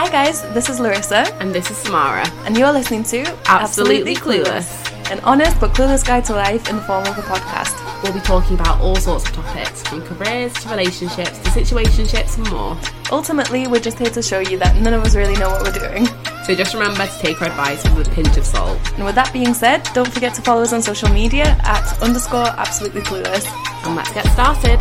Hi guys, this is Larissa, And this is Samara. and you are listening to Absolutely Clueless. an honest but clueless guide to life in the form of a podcast. We'll be talking about all sorts of topics, from careers to relationships to situationships and more. Ultimately, we're just here to show you that none of us really know what we're doing. So just remember to take our advice with a pinch of salt. And with that being said, don't forget to follow us on social media at underscore absolutely clueless. And let's get started.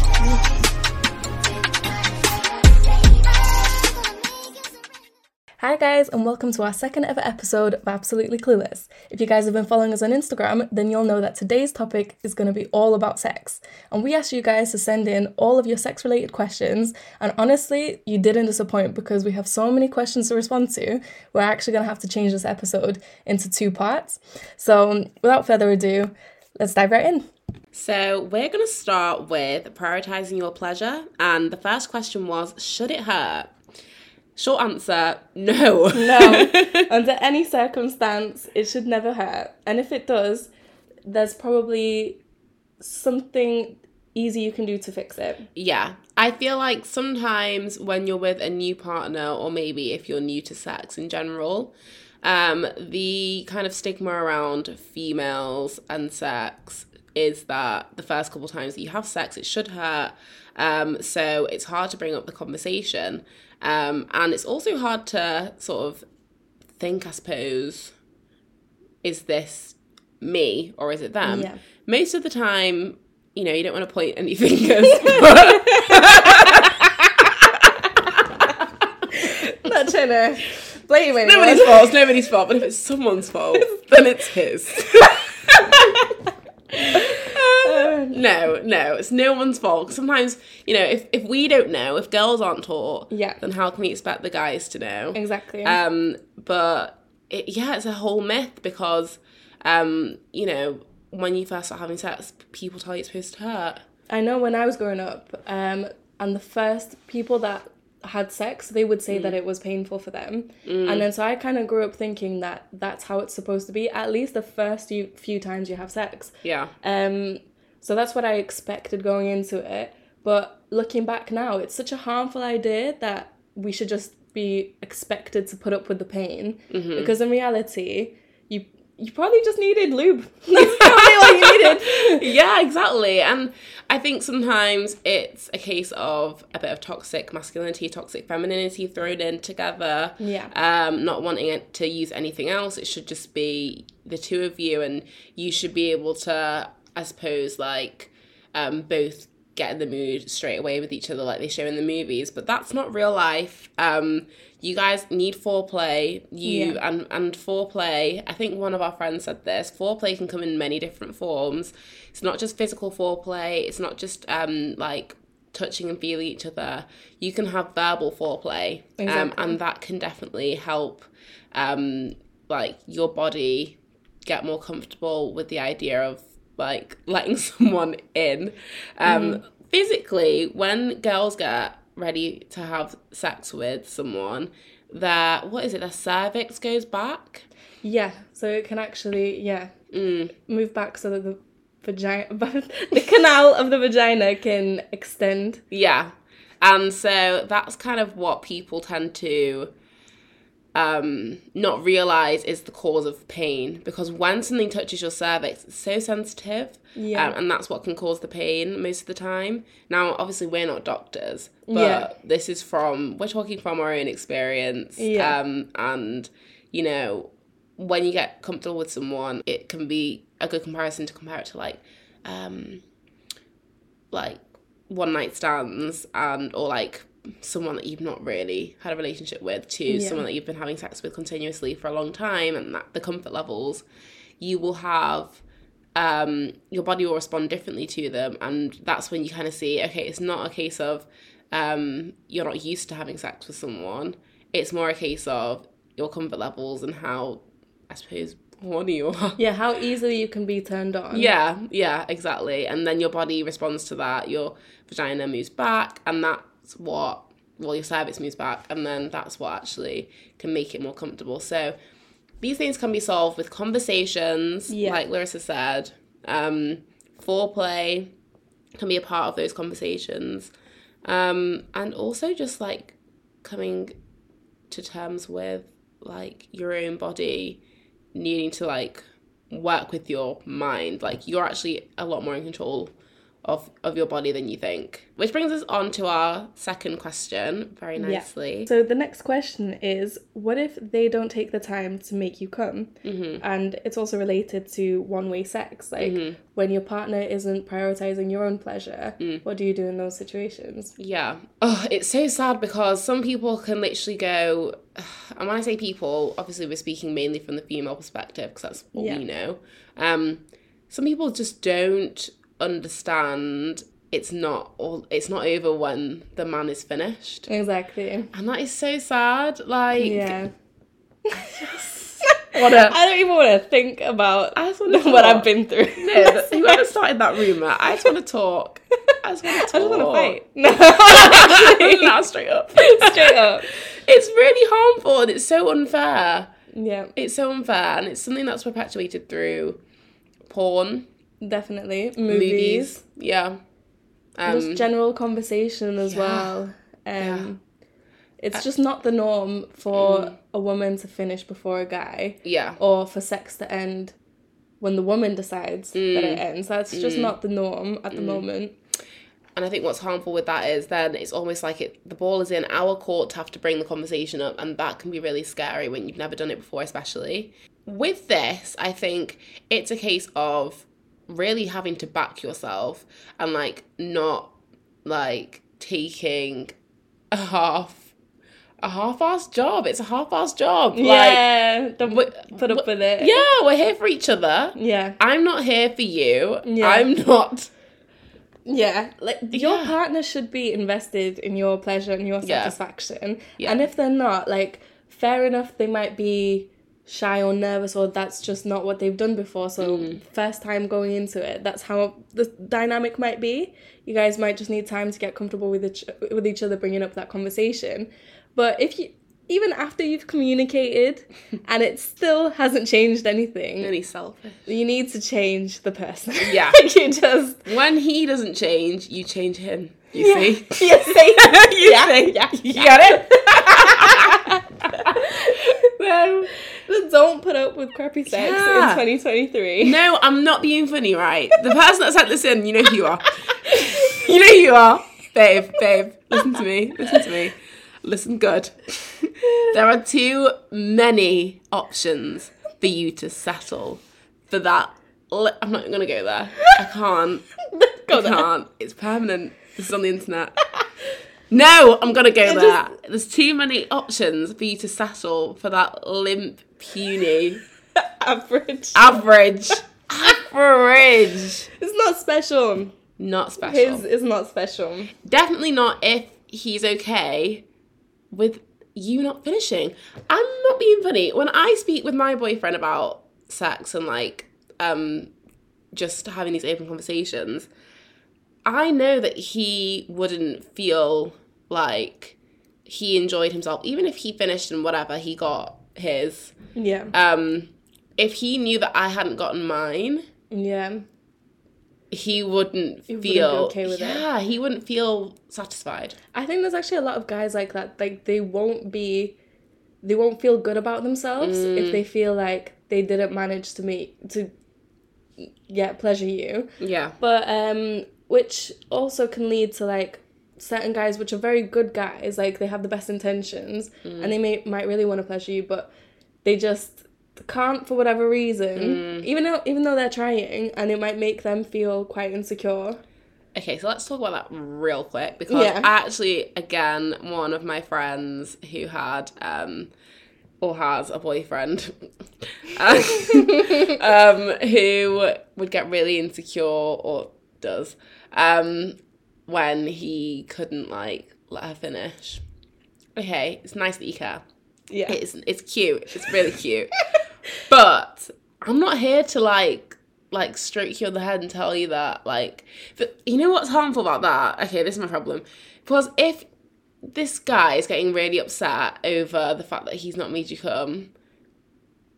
Hi guys, and welcome to our second ever episode of Absolutely Clueless. If you guys have been following us on Instagram, then you'll know that today's topic is going to be all about sex. And we asked you guys to send in all of your sex related questions, and honestly, you didn't disappoint because we have so many questions to respond to. We're actually going to have to change this episode into two parts. So, without further ado, let's dive right in. So we're going to start with prioritizing your pleasure. And the first question was, should it hurt? Short answer, no. No, under any circumstance, it should never hurt. And if it does, there's probably something easy you can do to fix it. Yeah. I feel like sometimes when you're with a new partner, or maybe if you're new to sex in general, um, the kind of stigma around females and sex is that the first couple times that you have sex, it should hurt. Um, so it's hard to bring up the conversation. Um, and it's also hard to sort of think, I suppose, is this me or is it them? Yeah. Most of the time, you know, you don't want to point any fingers. but- Not trying to blame anyone. nobody's fault. It's nobody's fault. But if it's someone's fault, then it's his. Um, no, no, it's no one's fault. Sometimes, you know, if, if we don't know, if girls aren't taught, Yeah. then how can we expect the guys to know? Exactly. Um, but it, yeah, it's a whole myth because, um, you know, when you first start having sex, people tell you it's supposed to hurt. I know when I was growing up, um, and the first people that had sex, they would say that it was painful for them. And then so I kind of grew up thinking that that's how it's supposed to be, at least the first few, few times you have sex. Yeah. Um, so that's what I expected going into it. But looking back now, it's such a harmful idea that we should just be expected to put up with the pain. Because in reality, you you probably just needed lube. That's probably all you needed. yeah, exactly. And I think sometimes it's a case of a bit of toxic masculinity, toxic femininity thrown in together. Yeah. Um, not wanting it to use anything else. It should just be the two of you, and you should be able to, I suppose, like, um, both get in the mood straight away with each other like they show in the movies. But that's not real life. Um, you guys need foreplay. You Yeah. and and foreplay. I think one of our friends said this. Foreplay can come in many different forms. It's not just physical foreplay. It's not just um like touching and feeling each other. You can have verbal foreplay, um, Exactly. and that can definitely help um like your body get more comfortable with the idea of like letting someone in. Um, Physically, when girls get ready to have sex with someone, their what is it? Their cervix goes back. Yeah, so it can actually yeah move back so that the vagina, the canal of the vagina can extend. Yeah. And so that's kind of what people tend to um not realize is the cause of pain because when something touches your cervix it's so sensitive Yeah. um, and that's what can cause the pain most of the time now obviously we're not doctors but Yeah. this is from we're talking from our own experience Yeah. um and you know when you get comfortable with someone it can be a good comparison to compare it to like um like one night stands and or like someone that you've not really had a relationship with to Yeah. someone that you've been having sex with continuously for a long time and that the comfort levels you will have um your body will respond differently to them and that's when you kind of see okay it's not a case of um you're not used to having sex with someone it's more a case of your comfort levels and how i suppose horny you are Yeah, how easily you can be turned on. yeah, yeah, exactly. And then your body responds to that. Your vagina moves back, and what, well, your cervix moves back, and then that's what actually can make it more comfortable. So these things can be solved with conversations, Yeah. like Larissa said. Um, foreplay can be a part of those conversations. Um, and also just like coming to terms with like your own body needing to like work with your mind. Like you're actually a lot more in control of of your body than you think. Which brings us on to our second question very nicely. So the next question is what if they don't take the time to make you come? Mm-hmm. And it's also related to one way sex. Like when your partner isn't prioritizing your own pleasure, Mm. what do you do in those situations? Yeah. Oh, it's so sad because some people can literally go, and when I say people, obviously we're speaking mainly from the female perspective because that's what Yeah. we know. Um, some people just don't understand it's not all it's not over when the man is finished Exactly. and that is so sad like Yeah. what I don't even want to think about I just want to what I've been through. no, whoever started that rumor I just want to talk I just want to talk I just want to fight. No, now straight up straight up. it's really harmful and it's so unfair Yeah, it's so unfair and it's something that's perpetuated through porn definitely. movies, Movies. yeah um, Just general conversation as yeah. well. Um, Yeah. Uh, It's just not the norm for Mm. a woman to finish before a guy yeah or for sex to end when the woman decides that Mm. it ends. That's just not the norm at the moment. And I think what's harmful with that is then it's almost like it the ball is in our court to have to bring the conversation up, and that can be really scary when you've never done it before, especially. With this, I think it's a case of really having to back yourself and like not like taking a half a half-assed job. It's a half-assed job. Like yeah, don't put up with it. yeah, we're here for each other. yeah, I'm not here for you. Yeah. I'm not yeah. Like your Yeah. partner should be invested in your pleasure and your Yeah. satisfaction. Yeah. And if they're not, like, fair enough, they might be shy or nervous or that's just not what they've done before. So Mm. first time going into it, that's how the dynamic might be. You guys might just need time to get comfortable with each with each other, bringing up that conversation. But if you even after you've communicated and it still hasn't changed anything, really selfish. you need to change the person. Yeah. you just When he doesn't change, you change him. You Yeah. see? you say you Yeah. see? Yeah. You get it? Just don't put up with crappy sex Yeah. in 2023. no, I'm not being funny, right? The person that sent this in, you know who you are. You know who you are. Babe, babe, listen to me. Listen to me. Listen good. There are too many options for you to settle for that. I'm not going to go there. I can't. Go I can't. It's permanent. This is on the internet. No, I'm gonna go there. There's too many options for you to settle for that limp, puny, Average. average, average. It's not special. Not special. His is not special. Definitely not if he's okay with you not finishing. I'm not being funny. When I speak with my boyfriend about sex and like um just having these open conversations, I know that he wouldn't feel like he enjoyed himself even if he finished and whatever he got his Yeah. um if he knew that I hadn't gotten mine Yeah. he wouldn't wouldn't be feel okay with it. yeah he wouldn't feel satisfied I think there's actually a lot of guys like that. Like they won't be they won't feel good about themselves Mm. if they feel like they didn't manage to meet to yeah, pleasure you. yeah But um which also can lead to like certain guys which are very good guys, like they have the best intentions Mm. and they may might really want to pleasure you, but they just can't for whatever reason. Mm. Even though even though they're trying and it might make them feel quite insecure. Okay, so let's talk about that real quick because Yeah. actually, again, one of my friends who had um or has a boyfriend uh, um who would get really insecure or does um when he couldn't like let her finish. Okay, it's nice that you care. Yeah. It's it's cute. It's really cute. but I'm not here to like like stroke you on the head and tell you that like but you know what's harmful about that? Okay, this is my problem. Because if this guy is getting really upset over the fact that he's not made you come,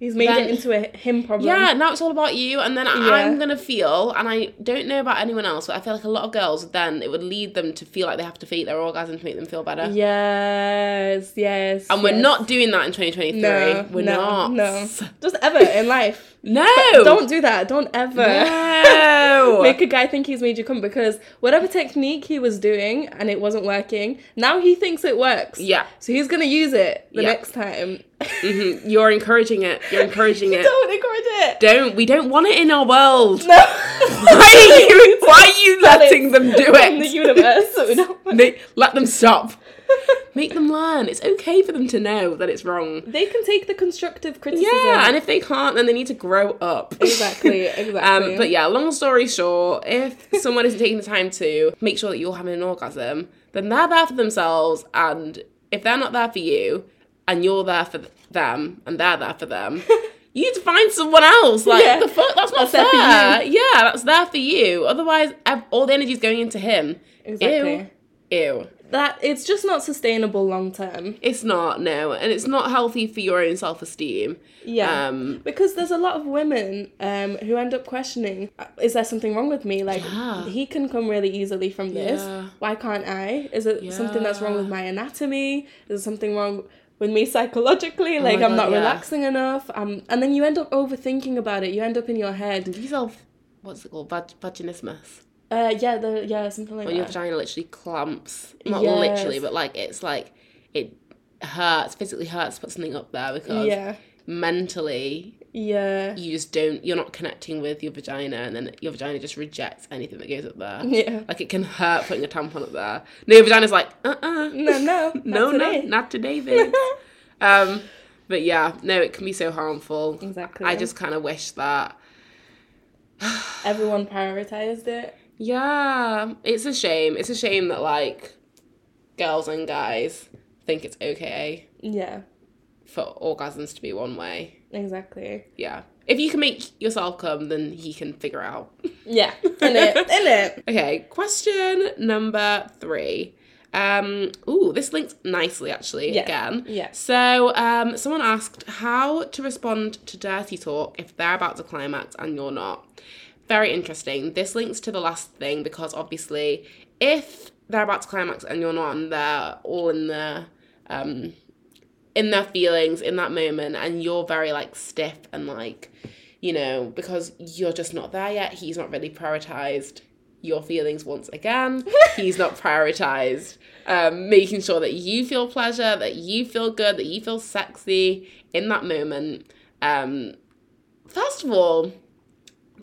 He's made Then- it into a him problem. Yeah, now it's all about you, and then I- Yeah. I'm gonna feel, and I don't know about anyone else, but I feel like a lot of girls then it would lead them to feel like they have to fake their orgasm to make them feel better. Yes, yes. And we're not doing that in 2023. No, we're no, not. No, just ever in life. No. Don't do that. Don't ever. No. Make a guy think he's made you come because whatever technique he was doing and it wasn't working, now he thinks it works. yeah. So he's gonna use it the Yeah. next time. hmm You're encouraging it. You're encouraging it. Don't encourage it. Don't. We don't want it in our world. No. Why are you? Why are you letting them do it? In the universe. So we don't want- They, let them stop. Make them learn. It's okay for them to know that it's wrong. they can take the constructive criticism. Yeah, and if they can't, then they need to grow up. exactly, exactly. Um, but yeah, long story short, if someone isn't taking the time to make sure that you're having an orgasm, then they're there for themselves. And if they're not there for you, and you're there for them, and they're there for them, you need to find someone else. Like Yeah. the fuck, that's not That's there for fair. Yeah, that's there for you. Otherwise, ev- all the energy's going into him. Exactly. Ew. Ew. That it's just not sustainable long term. It's not no, and it's not healthy for your own self esteem. Yeah. Um, because there's a lot of women um, who end up questioning "Uh, is there something wrong with me like Yeah. he can come really easily from this Yeah. why can't i is it something that's wrong with my anatomy is there something wrong with me psychologically like my i'm God, not yeah. relaxing enough um, and then you end up overthinking about it you end up in your head yourself. What's it called? Vag- vaginismus. Uh, yeah the, yeah something like that. when your vagina literally clamps. Not Yes. literally, but like it's like it hurts, physically hurts to put something up there because yeah mentally yeah you just don't you're not connecting with your vagina and then your vagina just rejects anything that goes up there. yeah Like it can hurt putting a tampon up there. No, your vagina's like, uh uh no no No, not no, not today, babe. um but yeah, no, it can be so harmful. exactly I just kind of wish that everyone prioritized it Yeah, it's a shame. It's a shame that like girls and guys think it's okay yeah for orgasms to be one way. exactly Yeah. If you can make yourself come, then he can figure out. yeah in it in it Okay, question number three. Um, ooh, this links nicely actually Yeah. again. Yeah. So, um, someone asked how to respond to dirty talk if they're about to climax and you're not. Very interesting. This links to the last thing because obviously, if they're about to climax and you're not, and they're all in the um, in their feelings in that moment, and you're very like stiff and like, you know, because you're just not there yet. He's not really prioritized your feelings once again. He's not prioritized um, making sure that you feel pleasure, that you feel good, that you feel sexy in that moment. Um, first of all,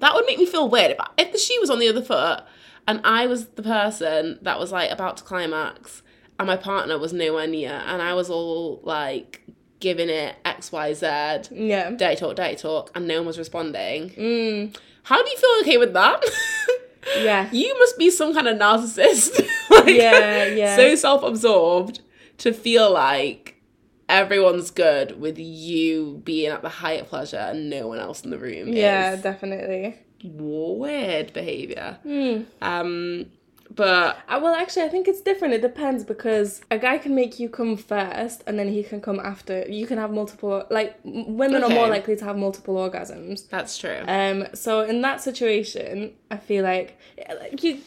that would make me feel weird if, if the shoe was on the other foot and I was the person that was like about to climax and my partner was nowhere near and I was all like giving it X, Y, Z, yeah dirty talk, dirty talk, and no one was responding. mm, How do you feel okay with that? yeah you must be some kind of narcissist. like, Yeah, yeah. So self absorbed to feel like everyone's good with you being at the height of pleasure and no one else in the room. Yeah, definitely. weird behavior. Hmm. Um, but Uh, well, actually, I think it's different. It depends because a guy can make you come first, and then he can come after. You can have multiple. Like women are more likely to have multiple orgasms. that's true. Um. So in that situation, I feel like, like you.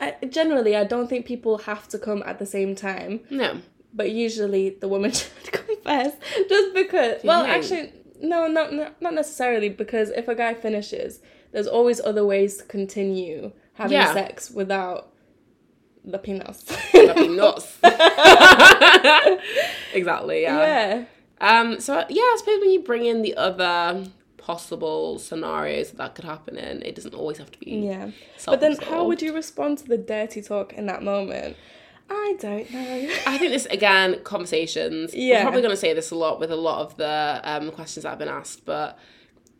I, generally, I don't think people have to come at the same time, no. but usually the woman should come first, just because. you Well, think? actually, no, not not not necessarily because if a guy finishes, there's always other ways to continue having Yeah. sex without the penis. Exactly, yeah. yeah. Um, so yeah, I suppose when you bring in the other possible scenarios that, that could happen in, it doesn't always have to be. Yeah. But then how would you respond to the dirty talk in that moment? I don't know. I think this again, conversations. Yeah. I'm probably going to say this a lot with a lot of the um, questions that have been asked, but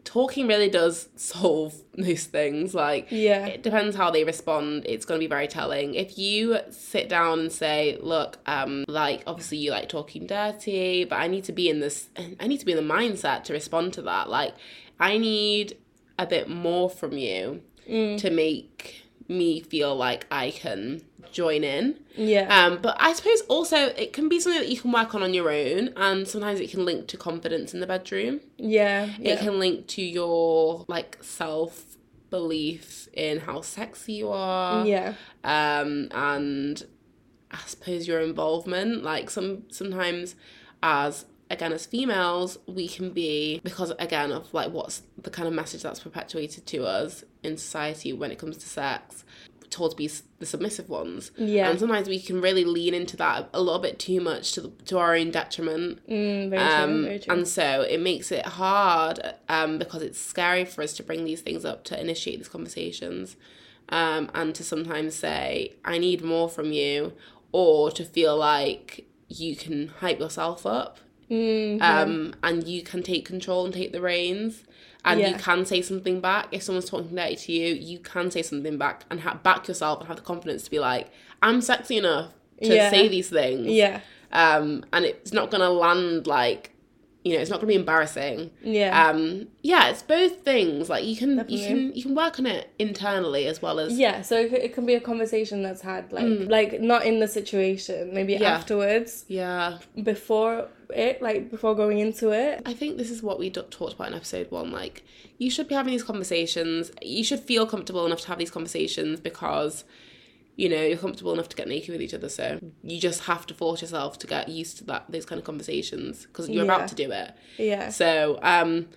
talking really does solve most things. Like, Yeah. it depends how they respond. It's going to be very telling. If you sit down and say, "Look, um, like obviously you like talking dirty, but I need to be in this. I need to be in the mindset to respond to that. Like, I need a bit more from you Mm. to make me feel like I can join in. Yeah. Um, but I suppose also it can be something that you can work on on your own, and sometimes it can link to confidence in the bedroom. yeah. It Yeah. can link to your like self belief in how sexy you are. yeah. Um, and I suppose your involvement. Like some sometimes as again as females we can be because again of like what's the kind of message that's perpetuated to us in society when it comes to sex told to be the submissive ones Yeah. and sometimes we can really lean into that a little bit too much to the, to our own detriment Mm, very true. um, Very true. and so it makes it hard um, because it's scary for us to bring these things up to initiate these conversations um, and to sometimes say i need more from you or to feel like you can hype yourself up Mm, um, and you can take control and take the reins and you can say something back if someone's talking dirty to you you can say something back and ha- back yourself and have the confidence to be like i'm sexy enough to Yeah. say these things yeah. um, and it's not gonna land like you know it's not gonna be embarrassing Yeah. um yeah it's both things like you can you can you can work on it internally as well as yeah, so it, it can be a conversation that's had like like not in the situation, maybe Mm. Yeah. afterwards, yeah before it, like before going into it. I think this is what we d- talked about in episode one. Like, you should be having these conversations. You should feel comfortable enough to have these conversations because, you know, you're comfortable enough to get naked with each other. So you just have to force yourself to get used to that those kind of conversations because you're Yeah. about to do it. Yeah. So, um,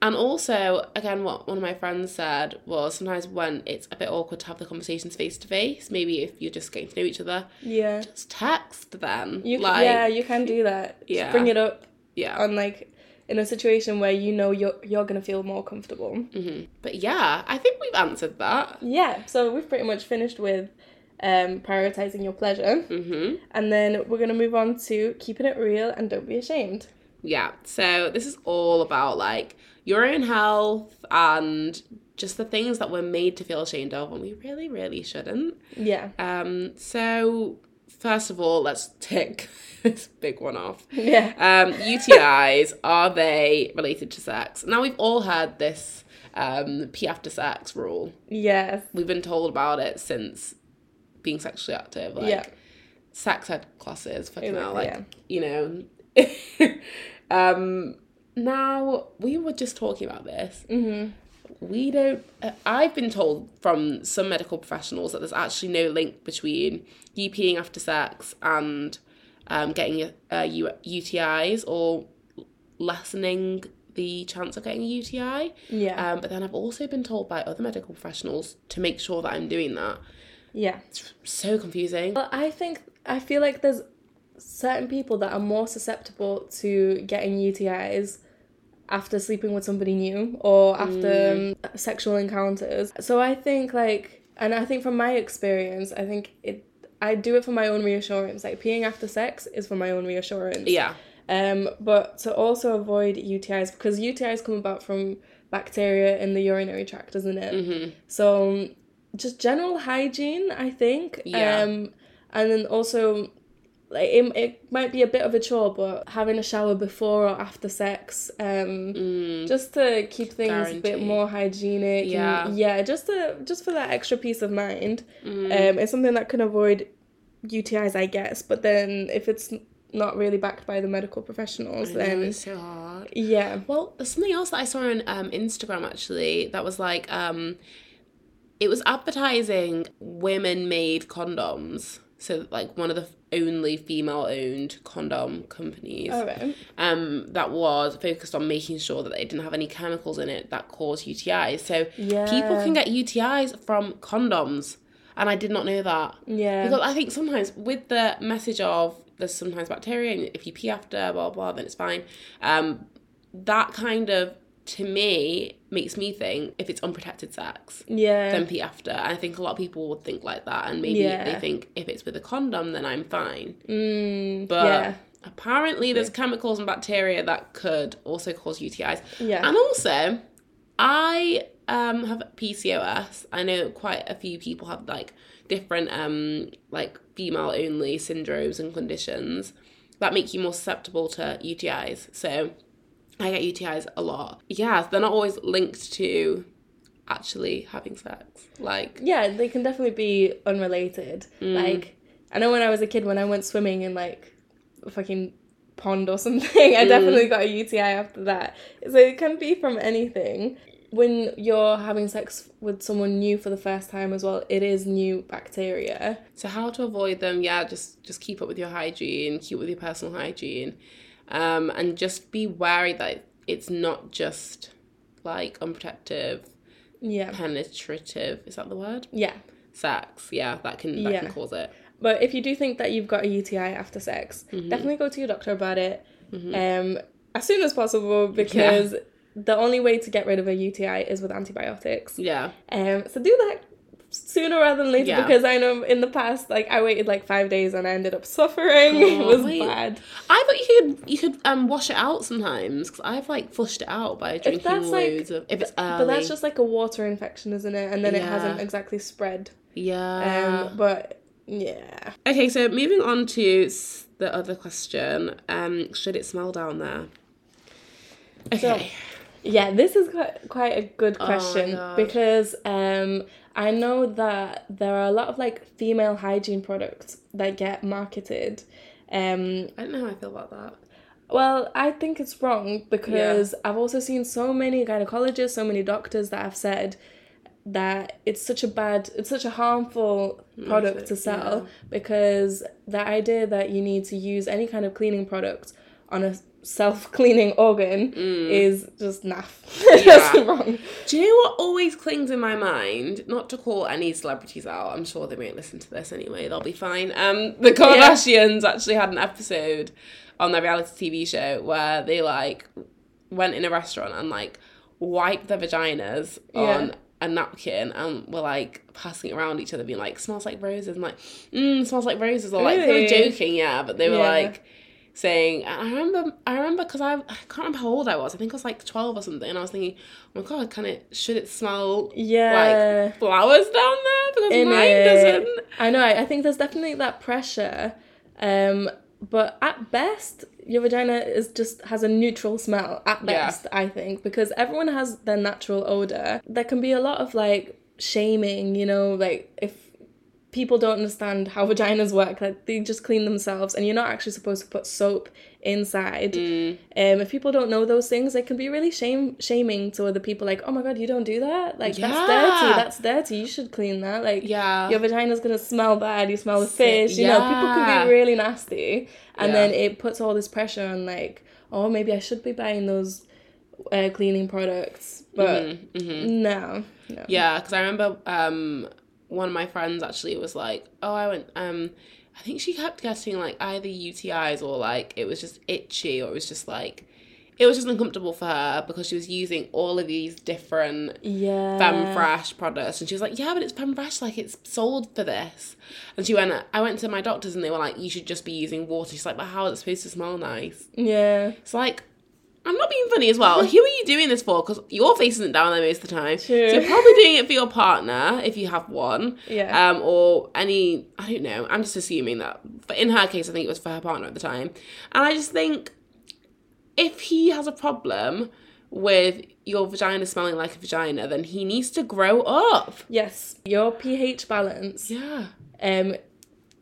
and also, again, what one of my friends said was sometimes when it's a bit awkward to have the conversations face to face, maybe if you're just getting to know each other, Yeah. just text them. You like, yeah, you can do that. Just Yeah. bring it up yeah. on like in a situation where you know you're you're gonna feel more comfortable. hmm But yeah, I think we've answered that. Yeah. So we've pretty much finished with um prioritizing your pleasure. hmm And then we're gonna move on to keeping it real and don't be ashamed. Yeah. So this is all about like your own health and just the things that we're made to feel ashamed of and we really, really shouldn't. Yeah. Um, so first of all, let's tick this big one off. Yeah. Um, UTIs, are they related to sex? Now we've all heard this um, pee after sex rule. Yes. We've been told about it since being sexually active. Like Yeah. sex ed classes, fucking hell, like you know. um now we were just talking about this. Mm-hmm. We don't. Uh, I've been told from some medical professionals that there's actually no link between you peeing after sex and um, getting uh, U- UTIs or lessening the chance of getting a UTI. Yeah. Um, but then I've also been told by other medical professionals to make sure that I'm doing that. Yeah. It's so confusing. Well, I think I feel like there's certain people that are more susceptible to getting UTIs after sleeping with somebody new or after um, sexual encounters. So I think like, and I think from my experience, I think it. I do it for my own reassurance. Like peeing after sex is for my own reassurance. Yeah. Um, but to also avoid UTIs because UTIs come about from bacteria in the urinary tract, doesn't it? Mm-hmm. So um, just general hygiene, I think. Yeah. Um, and then also, like it, it might be a bit of a chore, but having a shower before or after sex, um, Mm, just to keep things a bit more hygienic. and- Yeah. yeah, just to just for that extra peace of mind. mm. Um, it's something that can avoid UTIs, I guess. But then if it's not really backed by the medical professionals, I know, then it's so hard. yeah, Well, there's something else that I saw on um, Instagram actually that was like, um, it was advertising women made condoms. So, like, one of the only female owned condom companies all right. um, that was focused on making sure that they didn't have any chemicals in it that cause UTIs. So, Yeah. people can get UTIs from condoms. And I did not know that. Yeah. Because I think sometimes with the message of there's sometimes bacteria and if you pee after blah blah then it's fine. Um, that kind of to me makes me think if it's unprotected sex yeah. then pee after. I think a lot of people would think like that and maybe Yeah. they think if it's with a condom then I'm fine. Mm, But yeah. apparently there's chemicals and bacteria that could also cause UTIs. Yeah. And also, I um have PCOS. I know quite a few people have like different um like female only syndromes and conditions that make you more susceptible to UTIs. So I get UTIs a lot. Yeah, they're not always linked to actually having sex. Like, Yeah, they can definitely be unrelated. Mm. Like, I know when I was a kid, when I went swimming in like a fucking pond or something, I Mm. definitely got a UTI after that. So it can be from anything. When you're having sex with someone new for the first time as well, it is new bacteria. so how to avoid them? Yeah, just just keep up with your hygiene, keep with your personal hygiene, um, and just be wary that it's not just like unprotective, Yeah. penetrative. Is that the word? Yeah. Sex. Yeah, that can that Yeah. can cause it. But if you do think that you've got a UTI after sex, Mm-hmm. definitely go to your doctor about it um, as soon as possible because the only way to get rid of a UTI is with antibiotics. Yeah. Um, so do that sooner rather than later Yeah. because I know in the past, like I waited like five days and I ended up suffering. it Oh, was wait. bad. I thought you could you could um wash it out sometimes because I've like flushed it out by drinking that's, like- loads of if it's early. But that's just like a water infection, isn't it? And then it hasn't exactly spread. yeah. Um, but yeah. Okay, so moving on to the other question. Um, should it smell down there? Okay. Yeah, this is quite, quite a good Oh question God. because um, I know that there are a lot of like female hygiene products that get marketed. Um, I don't know how I feel about that. well, I think it's wrong because I've also seen so many gynecologists, so many doctors that have said that it's such a bad, it's such a harmful product to sell yeah. because the idea that you need to use any kind of cleaning product on a self-cleaning organ is just naff. Yeah. wrong. Do you know what always clings in my mind? Not to call any celebrities out. I'm sure they won't listen to this anyway. They'll be fine. Um, the Kardashians actually had an episode on their reality TV show where they like went in a restaurant and like wiped their vaginas on a napkin and were like passing it around each other, being like, "Smells like roses." and like, "Mmm, smells like roses." Or like they were Really? joking, yeah, but they were Yeah. like saying I remember I remember because I, I can't remember how old I was I think I was like 12 or something and I was thinking oh my god can it should it smell Yeah. like flowers down there because In mine it. doesn't I know. I I think there's definitely that pressure, um, but at best, your vagina is just has a neutral smell. At Yeah. best, I think, because everyone has their natural odor. There can be a lot of like shaming, you know, like if people don't understand how vaginas work, like they just clean themselves, and you're not actually supposed to put soap inside. Mm. Um, if people don't know those things, it can be really shame shaming to other people. Like, oh my god, you don't do that. Like that's dirty. That's dirty. You should clean that. Like, yeah your vagina's gonna smell bad. You smell the fish. You know, people can be really nasty, and Yeah. then it puts all this pressure on like, oh, maybe I should be buying those uh, cleaning products, but Mhm, mhm. no, no. Yeah, because I remember um, one of my friends actually was like, "Oh, I went." Um, I think she kept getting like either UTIs or like it was just itchy or it was just like it was just uncomfortable for her because she was using all of these different yeah, Femfresh products, and she was like, "Yeah, but it's Femfresh, like it's sold for this." And she went, "I went to my doctors, and they were like, you should just be using water." She's like, "But how is it supposed to smell nice?" yeah, It's like, I'm not being funny as well. Who are you doing this for? Because your face isn't down there most of the time. True. So you're probably doing it for your partner if you have one. Yeah. Um, or any, I don't know. I'm just assuming that. But in her case, I think it was for her partner at the time. And I just think if he has a problem with your vagina smelling like a vagina, then he needs to grow up. yes. Your pH balance, Yeah. um,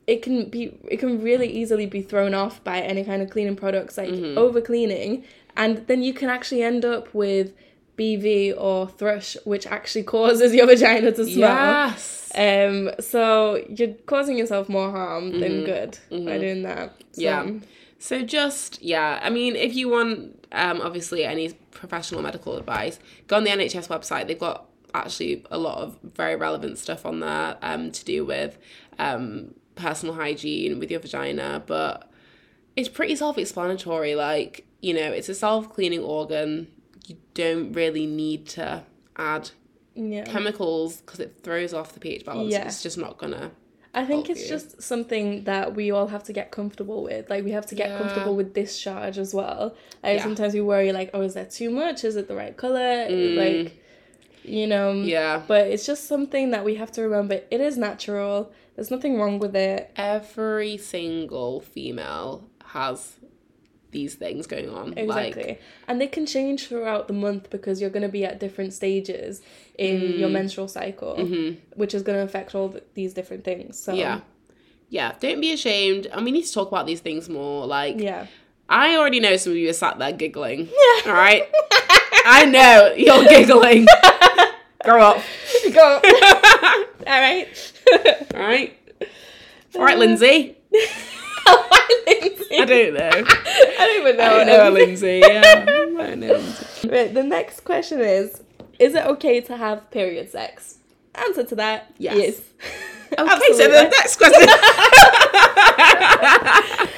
it can be it can really easily be thrown off by any kind of cleaning products like Mm-hmm. over cleaning, and then you can actually end up with BV or thrush, which actually causes your vagina to smell. Yes. Um, so you're causing yourself more harm than good by doing that. So, Mm-hmm. Yeah. So just yeah, I mean, if you want, um, obviously any professional medical advice, go on the NHS website. They've got actually a lot of very relevant stuff on there, um, to do with, um, personal hygiene with your vagina. But it's pretty self-explanatory. Like you know, it's a self-cleaning organ. You don't really need to add Yeah. chemicals because it throws off the pH balance. Yeah. It's just not gonna. I think it's you. just something that we all have to get comfortable with. Like we have to get Yeah. comfortable with discharge as well. Like sometimes we worry like, oh, is that too much? Is it the right color? Like, you know. Mm. Yeah. But it's just something that we have to remember. It is natural. There's nothing wrong with it. every single female has these things going on. Exactly. Like, and they can change throughout the month because you're going to be at different stages in Mm. your menstrual cycle, which is going to affect all th- these different things. So, Mm-hmm. yeah. Yeah, don't be ashamed. And we need to talk about these things more. Like, Yeah. I already know some of you are sat there giggling. Yeah. All right? I know you're giggling. Grow up. Go. all right. All right? All right, Lindsay. Why, Lindsay? I don't know. I don't even know. I don't know Lindsay. Yeah. I know Lindsay. Right, the next question is Is it okay to have period sex? Answer to that Yes. Okay, Absolutely. so the next question.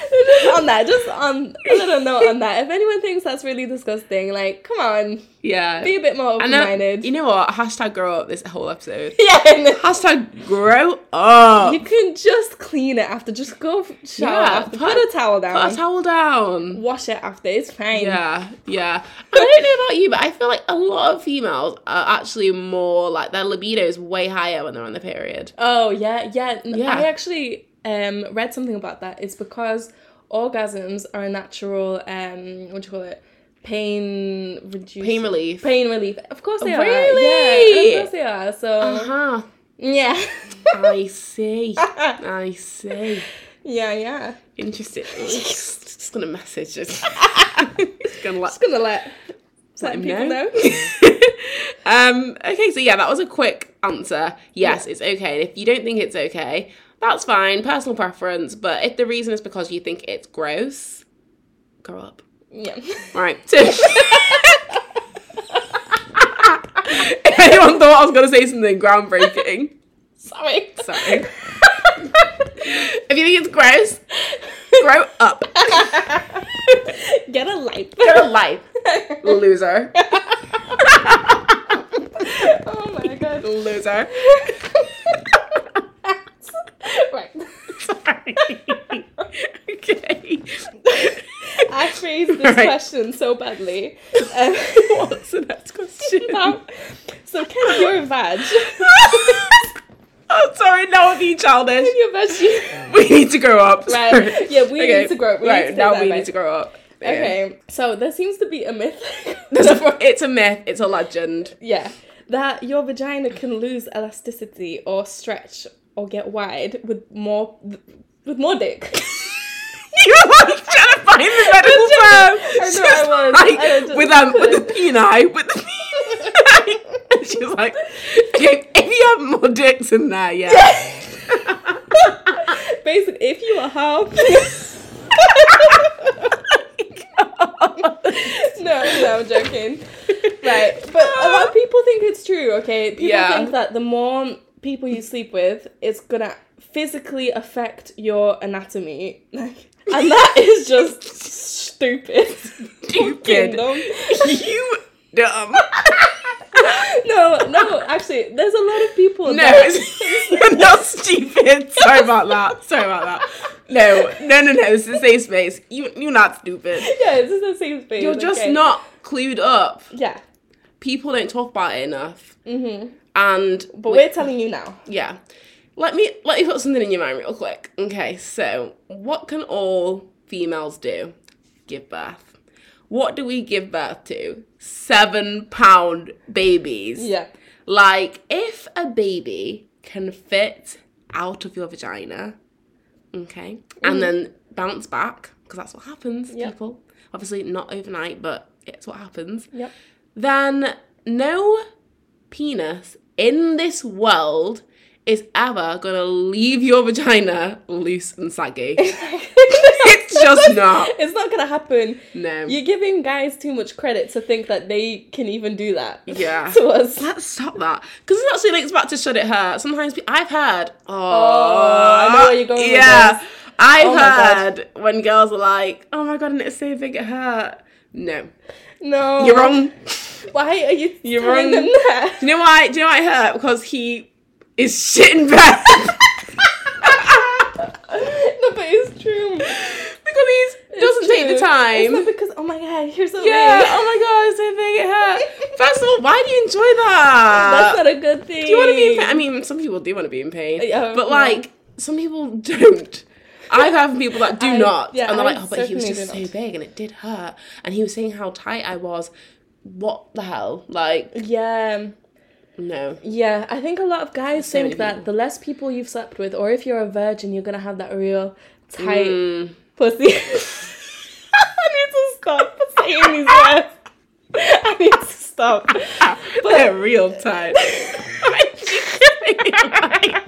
just on that, just on a little note on that. If anyone thinks that's really disgusting, like, come on, yeah. be a bit more open minded. you know what? Hashtag grow up this whole episode. yeah, Hashtag grow up. you can just clean it after. Just go shower Yeah, after. put- Put, a towel down. Put a towel down. wash it after. It's fine. Yeah, yeah. I don't know about you, but I feel like a lot of females are actually more like their libido is way higher when they're on the period. Oh yeah, yeah. Yeah. I actually um read something about that. It's because orgasms are a natural um what do you call it? Pain reduce Pain relief. Pain relief. Of course they Really? are. Yeah, of course they are. So Uh huh. yeah. I see. I see. yeah, yeah. Interesting. Just gonna message it. Just gonna let Just gonna let let let people know. know. um. Okay. So yeah, that was a quick answer. Yes, it's okay. If you don't think it's okay, that's fine. Personal preference. But if the reason is because you think it's gross, grow up. yeah. Right. So, if anyone thought I was gonna say something groundbreaking, Sorry. sorry. if you think it's gross, grow up. Get a life. Get a life, loser. oh my god. Loser. Right. Sorry. okay. I phrased this Right. question so badly. Um, What's the next question? now, so can your vag, oh, sorry. Now I'm being childish. can your vag, We need to grow up. right? Sorry. Yeah, we Okay, need to grow. We right now, we need to grow up. Yeah. Okay, so there seems to be a myth. A- it's a myth. It's a legend. yeah, that your vagina can lose elasticity or stretch or get wide with more with more dick. you were like trying to find the medical term. I know I was. Like, I just with um with the couldn't. peni, with the peni. and she was like, okay, if you have more dicks in there, yeah. Basically, if you are half. no, no, I'm joking. Right, but a lot of people think it's true. Okay, people Yeah. think that the more people you sleep with, it's gonna physically affect your anatomy, like, and that is just stupid. Stupid. you dumb. No, no, actually, there's a lot of people. No, that, it's, you're not stupid. Sorry about that. Sorry about that. No, no, no, no. It's the same space. You, you're not stupid. yeah, it's the same space. You're just okay. not clued up. Yeah. People don't talk about it enough. Mm-hmm. And But we're telling you now. yeah, let me let me put something in your mind real quick. Okay, so what can all females do? Give birth. What do we give birth to? Seven pound babies. Yeah. Like, if a baby can fit out of your vagina, okay, and mm. then bounce back, because that's what happens, Yep. people. Obviously, not overnight, but it's what happens. Yep. Then no penis in this world is ever gonna leave your vagina loose and saggy. it's just not. It's not gonna happen. No. You're giving guys too much credit to think that they can even do that. Yeah. to us. Let's stop that. Because it actually links back to Should It Hurt. Sometimes I've heard. Oh, oh, I know where you're going with Yeah. I've Oh heard when girls are like, oh my god, and it's so big it hurt. No. No. You're wrong. Why are you You're telling wrong. them that? Do you know why? Do you know why it hurt? Because he is shitting bed. no, but it's true. because he doesn't take the true. It's time. not because oh my god, you're so yeah. Oh my god, it's so big it hurt. First of all, why do you enjoy that? That's not a good thing. Do you want to be in pain? I mean, some people do want to be in pain, Yeah, but like some people don't. I've had people that do I- not. yeah, and they're I like, oh, but he was just so big and it did hurt. And he was saying how tight I was. What the hell? Like, Yeah. no. Yeah, I think a lot of guys So think that people. the less people you've slept with, or if you're a virgin, you're gonna have that real tight Mm. pussy. I need to stop saying these words. I need to stop. They're real tight. Why did you give me like?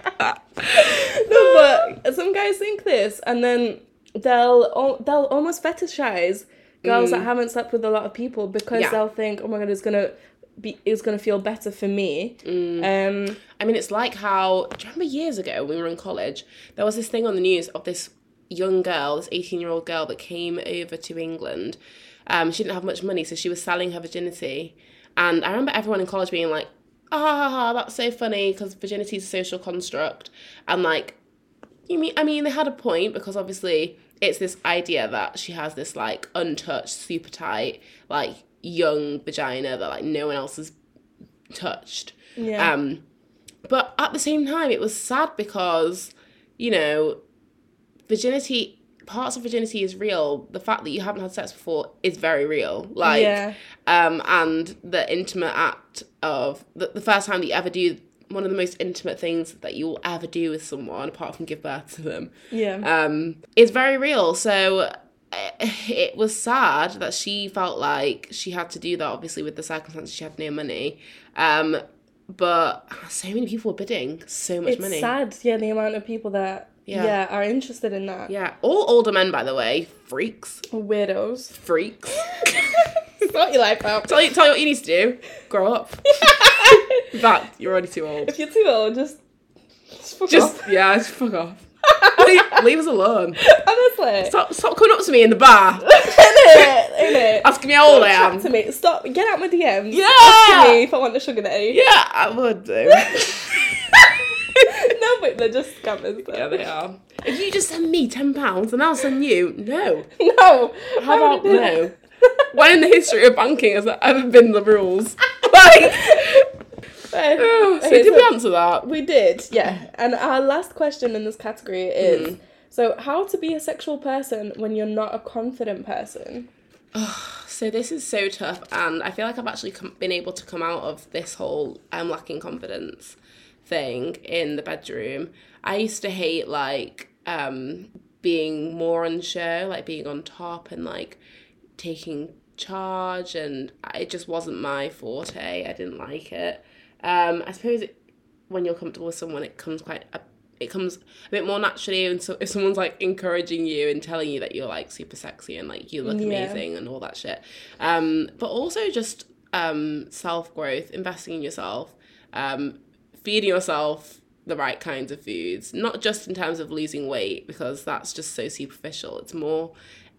No, but some guys think this, and then they'll they'll almost fetishize girls that haven't slept with a lot of people because Mm. Yeah. they'll think, oh my god, it's gonna be, it's gonna feel better for me. Mm. Um, I mean, it's like how. Do you remember years ago when we were in college? There was this thing on the news of this young girl, this 18 year old girl that came over to England. Um, she didn't have much money, so she was selling her virginity. And I remember everyone in college being like, ah, that's so funny because virginity is a social construct. And like, you mean, I mean, they had a point because obviously it's this idea that she has this like untouched, super tight, like young vagina that like no one else has touched. yeah, Um, but at the same time, it was sad because, you know, virginity, parts of virginity is real. The fact that you haven't had sex before is very real. Like, yeah, um, and the intimate act of the, the first time that you ever do one of the most intimate things that you will ever do with someone, apart from give birth to them, yeah, um, is very real. So eh, it was sad that she felt like she had to do that, obviously, with the circumstances she had no money. Um, but so many people were bidding so much money. it's money. sad. Yeah, the amount of people that Yeah. yeah, are interested in that. Yeah, all older men, by the way, freaks, Weirdos. freaks. Sort your life out. tell you, tell you what you need to do: grow up. In fact, you're already too old. If you're too old, just just fuck Just off. yeah, just fuck off. leave, leave us alone. honestly. Stop, stop coming up to me in the bar, Innit? Innit? asking me how old I am. to me. Stop. Get out my DMs. Yeah. Asking me if I want a sugar daddy. Yeah, I would do. no, but they're just scammers. though. yeah, they are. If you just send me ten pounds and I'll send you, no. No. How about would I do no? that? When in the history of banking has that ever been the rules? Like, Right. oh, so Okay, did so- we answer that? We did, yeah. And our last question in this category is Hmm. so how to be a sexual person when you're not a confident person? Oh, So this is so tough, and I feel like I've actually com- been able to come out of this whole I'm lacking confidence thing in the bedroom. I used to hate like um being more on show, like being on top and like taking charge, and it just wasn't my forte. I didn't like it. Um, I suppose it, when you're comfortable with someone, it comes quite a it comes a bit more naturally and so if someone's like encouraging you and telling you that you're like super sexy and like you look Yeah. amazing and all that shit um but also just um self growth investing in yourself um feeding yourself the right kinds of foods not just in terms of losing weight because that's just so superficial it's more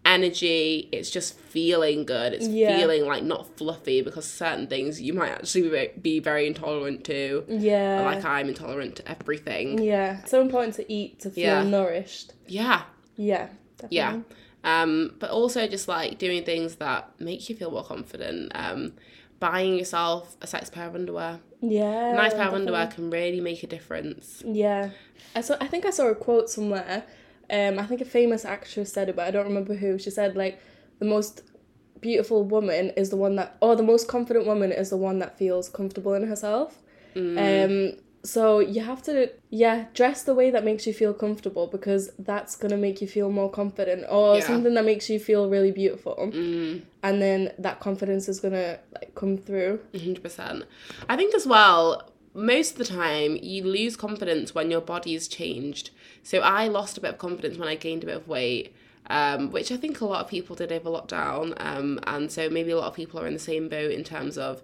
energy it's just feeling good it's Yeah. feeling like not fluffy because certain things you might actually be- be very intolerant to Yeah. like I'm intolerant to everything. yeah. So important to eat to feel Yeah. nourished. Yeah, Yeah. Definitely. yeah. Um, but also just like doing things that make you feel more confident. Um, buying yourself a sex pair of underwear. Yeah. A nice pair of definitely. underwear can really make a difference. Yeah. I saw I think I saw a quote somewhere. Um I think a famous actress said it, but I don't remember who. She said like the most beautiful woman is the one that or the most confident woman is the one that feels comfortable in herself. Mm. Um so you have to yeah, dress the way that makes you feel comfortable because that's gonna make you feel more confident or Yeah. something that makes you feel really beautiful. Mm, And then that confidence is gonna like come through. 100%. I think as well, most of the time you lose confidence when your body's changed. So I lost a bit of confidence when I gained a bit of weight. Um, which I think a lot of people did over lockdown, um, and so maybe a lot of people are in the same boat in terms of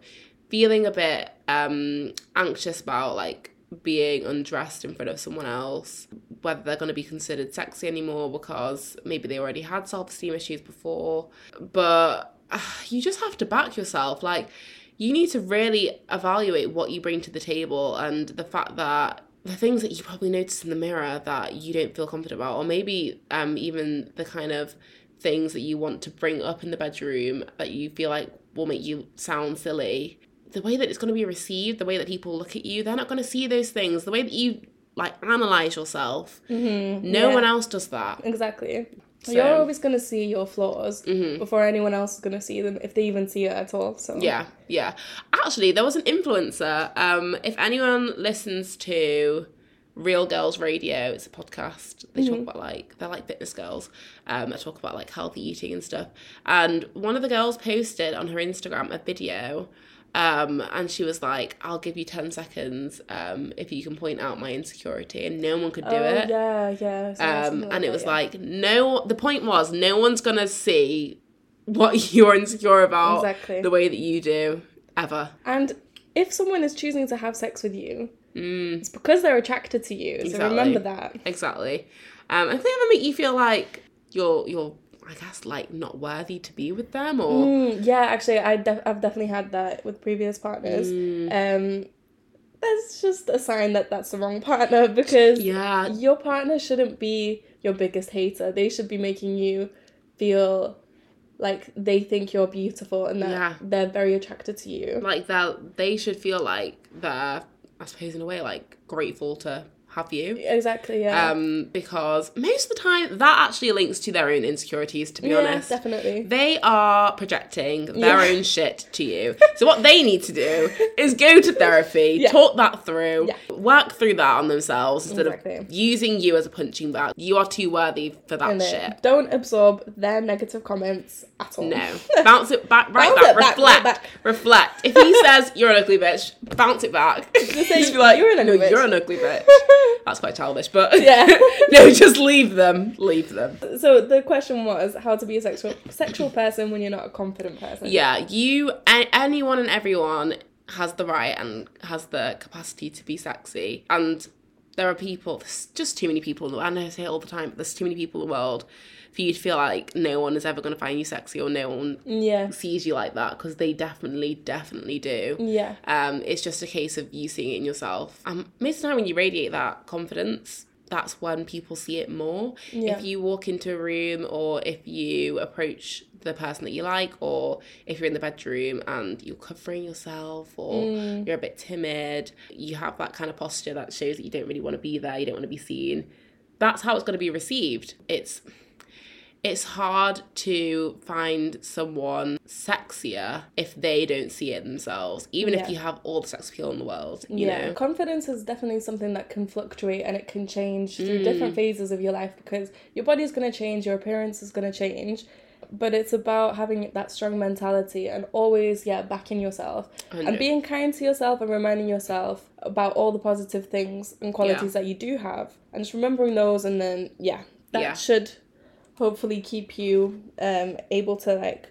feeling a bit um, anxious about like being undressed in front of someone else, whether they're going to be considered sexy anymore because maybe they already had self esteem issues before. But uh, you just have to back yourself. Like, you need to really evaluate what you bring to the table and the fact that the things that you probably notice in the mirror that you don't feel confident about, or maybe um, even the kind of things that you want to bring up in the bedroom that you feel like will make you sound silly. The way that it's going to be received, the way that people look at you, they're not going to see those things. The way that you like analyze yourself. No Mm-hmm. Yeah. one else does that. Exactly. So- You're always going to see your flaws Mhm. before anyone else is going to see them, if they even see it at all. So Yeah, yeah. Actually, there was an influencer. Um, if anyone listens to Real Girls Radio, it's a podcast. They Mm-hmm. talk about like they're like fitness girls. Um, they talk about like healthy eating and stuff. And one of the girls posted on her Instagram a video. Um, and she was like, "I'll give you ten seconds um, if you can point out my insecurity," and no one could do oh, it. Yeah, yeah. so Um, and it that, was yeah. like no. The point was no one's gonna see what you're insecure about Exactly. the way that you do ever. And if someone is choosing to have sex with you, Mm, it's because they're attracted to you. So Exactly. remember that. exactly. Um, I think that make you feel like you're you're I guess like not worthy to be with them or Mm, yeah, actually, I def- I've definitely had that with previous partners. Mm, Um, that's just a sign that that's the wrong partner because yeah your partner shouldn't be your biggest hater. They should be making you feel like they think you're beautiful and that Yeah. they're very attracted to you. like that they should feel like they're I suppose in a way like grateful to have you. Exactly, yeah. Um, because most of the time that actually links to their own insecurities. To be yeah, honest, definitely. They are projecting their Yeah. own shit to you. So what they need to do is go to therapy, Yeah. talk that through, work through that on themselves instead Exactly. of using you as a punching bag. You are too worthy for that And shit. don't absorb their negative comments at all. No. Bounce it back right Bounce back. it back, Reflect. right back. Reflect. If he says you're an ugly bitch, bounce it back. Just say, be like, "You're an ugly no, bitch." you're an ugly bitch. That's quite childish, but Yeah. no, just leave them. Leave them. So the question was how to be a sexual sexual person when you're not a confident person. Yeah, you, a- anyone and everyone has the right and has the capacity to be sexy. And there are people, there's just too many people in the world. I I say it all the time, but there's too many people in the world for you to feel like no one is ever going to find you sexy or no one Yeah. sees you like that because they definitely, definitely do. Yeah. Um, it's just a case of you seeing it in yourself. Um, most of the time, when you radiate that confidence, that's when people see it more. Yeah. If you walk into a room or if you approach the person that you like, or if you're in the bedroom and you're covering yourself or Mm. you're a bit timid, you have that kind of posture that shows that you don't really want to be there, you don't want to be seen. That's how it's going to be received. It's it's hard to find someone sexier if they don't see it themselves, even Yeah. if you have all the sex appeal in the world. You yeah, know, confidence is definitely something that can fluctuate and it can change Mm. through different phases of your life because your body is going to change, your appearance is going to change, but it's about having that strong mentality and always, yeah, backing yourself and being kind to yourself and reminding yourself about all the positive things and qualities that you do have and just remembering those and then, yeah, that Yeah. should hopefully keep you um able to like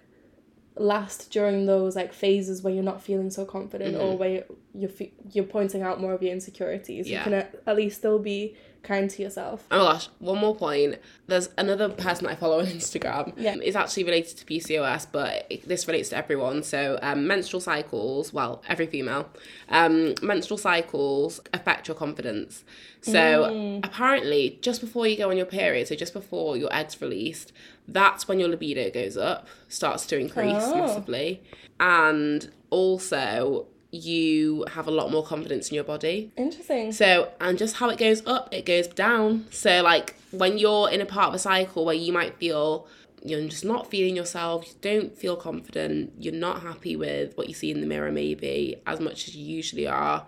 last during those like phases where you're not feeling so confident or where you're you're pointing out more of your insecurities Mm-hmm. Yeah. you can at, at least still be kind to yourself Oh my gosh, one more point. There's another person I follow on Instagram. Yeah. It's actually related to PCOS, but it, this relates to everyone. So, um, menstrual cycles, well, every female, um, menstrual cycles affect your confidence. So, Mm. apparently, just before you go on your period, so just before your eggs released, that's when your libido goes up, starts to increase Oh. massively. And also, you have a lot more confidence in your body. interesting So, and just how it goes up, it goes down. So, like when you're in a part of a cycle where you might feel you're just not feeling yourself, you don't feel confident, you're not happy with what you see in the mirror, maybe as much as you usually are.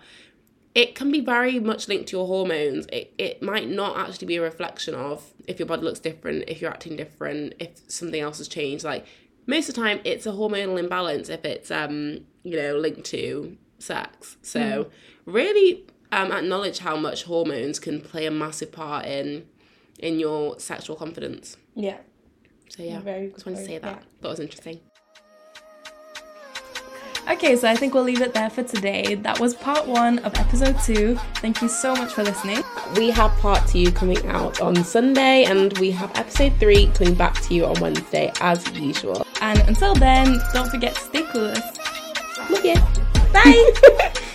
It can be very much linked to your hormones. It, it might not actually be a reflection of if your body looks different, if you're acting different, if something else has changed. Like most of the time, it's a hormonal imbalance if it's um you know linked to sex. So really um, acknowledge how much hormones can play a massive part in in your sexual confidence. yeah So yeah, Very just wanted to say that. That was interesting. Okay so i think we'll leave it there for today. That was part one of episode two. Thank you so much for listening. We have part two coming out on Sunday, and we have episode three coming back to you on Wednesday as usual. and until then don't forget to stay clueless. Love you. bye